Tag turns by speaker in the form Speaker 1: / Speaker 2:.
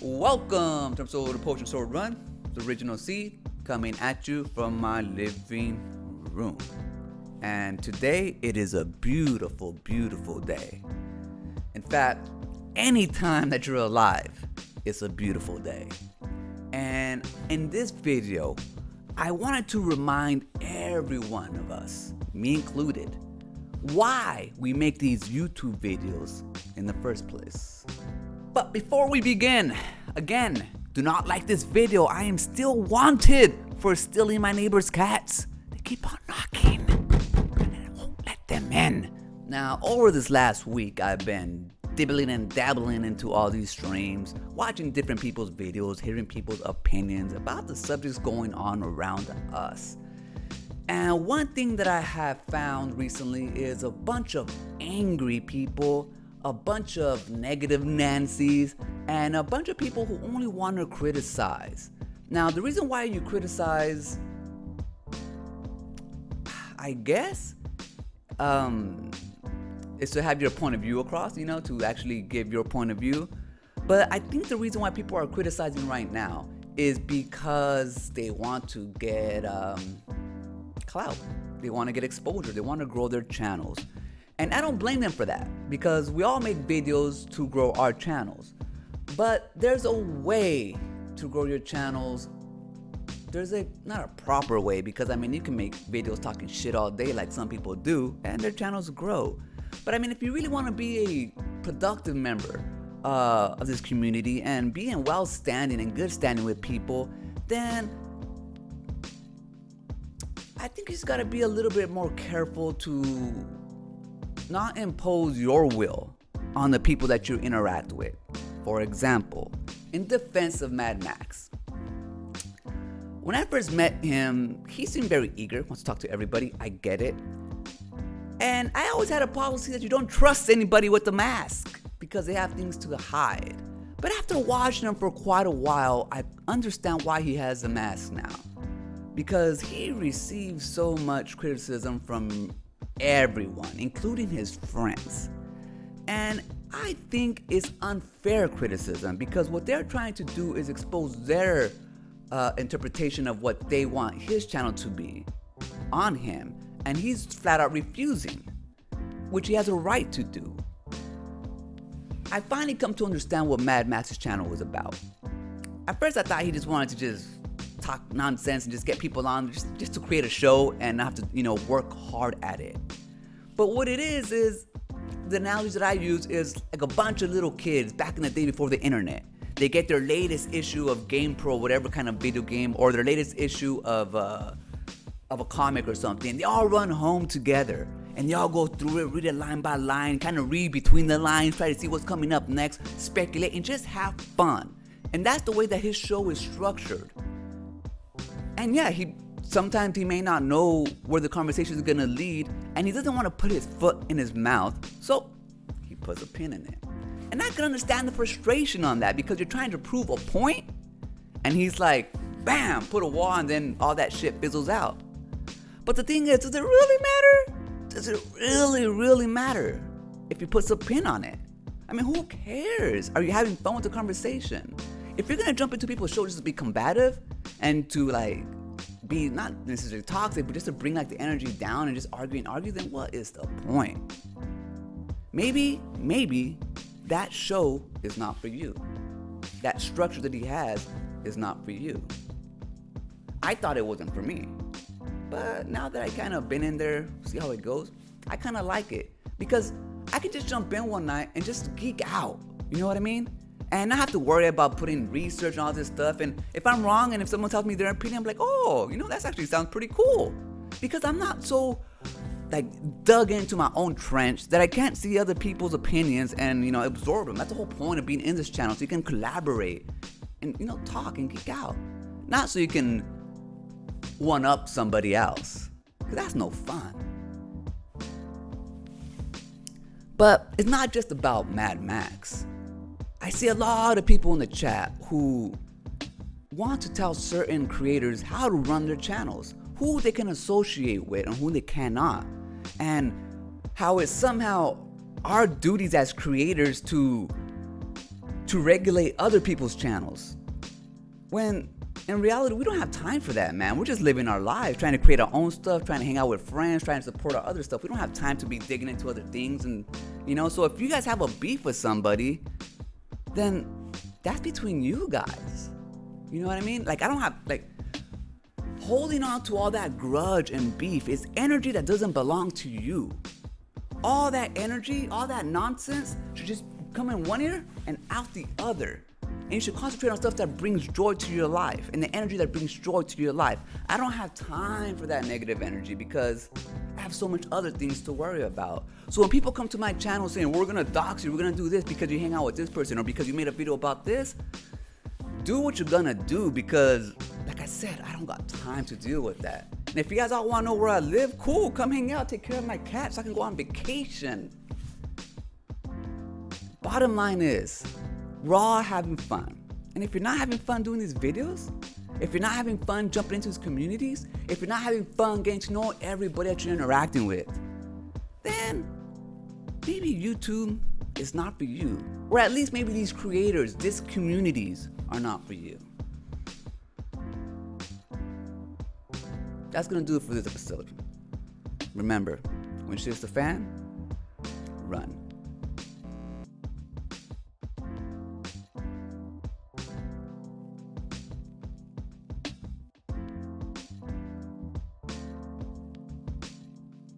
Speaker 1: Welcome to episode of Potion Sword Run, the original seed coming at you from my living room. And today it is a beautiful, beautiful day. In fact, any time that you're alive, it's a beautiful day. And in this video, I wanted to remind every one of us, me included, why we make these YouTube videos in the first place. But before we begin, again, do not like this video. I am still wanted for stealing my neighbor's cats. They keep on knocking, and I won't let them in. Now, over this last week, I've been dibbling and dabbling into all these streams, watching different people's videos, hearing people's opinions about the subjects going on around us. And one thing that I have found recently is a bunch of angry people a bunch of negative Nancy's, and a bunch of people who only want to criticize. Now, the reason why you criticize, I guess, um, is to have your point of view across, you know, to actually give your point of view. But I think the reason why people are criticizing right now is because they want to get um, clout. They want to get exposure. They want to grow their channels. And I don't blame them for that because we all make videos to grow our channels. But there's a way to grow your channels. There's a not a proper way because I mean you can make videos talking shit all day like some people do and their channels grow. But I mean if you really want to be a productive member uh, of this community and be in well standing and good standing with people, then I think you just gotta be a little bit more careful to not impose your will on the people that you interact with. For example, in defense of Mad Max, when I first met him, he seemed very eager, wants to talk to everybody. I get it. And I always had a policy that you don't trust anybody with a mask because they have things to hide. But after watching him for quite a while, I understand why he has a mask now. Because he receives so much criticism from everyone, including his friends. And I think it's unfair criticism because what they're trying to do is expose their uh, interpretation of what they want his channel to be on him, and he's flat out refusing, which he has a right to do. I finally come to understand what Mad Max's channel was about. At first, I thought he just wanted to just talk nonsense and just get people on just, just to create a show and not have to, you know, work hard at it. But what it is is the analogy that I use is like a bunch of little kids back in the day before the internet. They get their latest issue of GamePro, whatever kind of video game, or their latest issue of uh, of a comic or something. They all run home together and they all go through it, read it line by line, kind of read between the lines, try to see what's coming up next, speculate, and just have fun. And that's the way that his show is structured. And yeah, he sometimes he may not know where the conversation is gonna lead, and he doesn't want to put his foot in his mouth, so he puts a pin in it. And I can understand the frustration on that because you're trying to prove a point, and he's like, bam, put a wall, and then all that shit fizzles out. But the thing is, does it really matter? Does it really, really matter if he puts a pin on it? I mean, who cares? Are you having fun with the conversation? If you're gonna jump into people's just to be combative and to like be not necessarily toxic, but just to bring like the energy down and just argue and argue, then what is the point? Maybe, maybe that show is not for you. That structure that he has is not for you. I thought it wasn't for me. But now that I kind of been in there, see how it goes, I kind of like it because I could just jump in one night and just geek out. You know what I mean? And not have to worry about putting research and all this stuff. And if I'm wrong and if someone tells me their opinion, I'm like, oh, you know, that actually sounds pretty cool. Because I'm not so like dug into my own trench that I can't see other people's opinions and you know absorb them. That's the whole point of being in this channel, so you can collaborate and you know talk and geek out, not so you can one up somebody else. Cause that's no fun. But it's not just about Mad Max. I see a lot of people in the chat who want to tell certain creators how to run their channels, who they can associate with and who they cannot, and how it's somehow our duties as creators to to regulate other people's channels. When in reality, we don't have time for that, man. We're just living our lives, trying to create our own stuff, trying to hang out with friends, trying to support our other stuff. We don't have time to be digging into other things. And, you know, so if you guys have a beef with somebody, then that's between you guys. You know what I mean? Like, I don't have, like, holding on to all that grudge and beef is energy that doesn't belong to you. All that energy, all that nonsense should just come in one ear and out the other. And you should concentrate on stuff that brings joy to your life and the energy that brings joy to your life. I don't have time for that negative energy because I have so much other things to worry about. So when people come to my channel saying, we're gonna dox you, we're gonna do this because you hang out with this person or because you made a video about this, do what you're gonna do because, like I said, I don't got time to deal with that. And if you guys all wanna know where I live, cool, come hang out, take care of my cat so I can go on vacation. Bottom line is, we're all having fun. And if you're not having fun doing these videos, if you're not having fun jumping into these communities, if you're not having fun getting to know everybody that you're interacting with, then maybe YouTube is not for you. Or at least maybe these creators, these communities are not for you. That's gonna do it for this episode. Remember, when shit's the fan, run.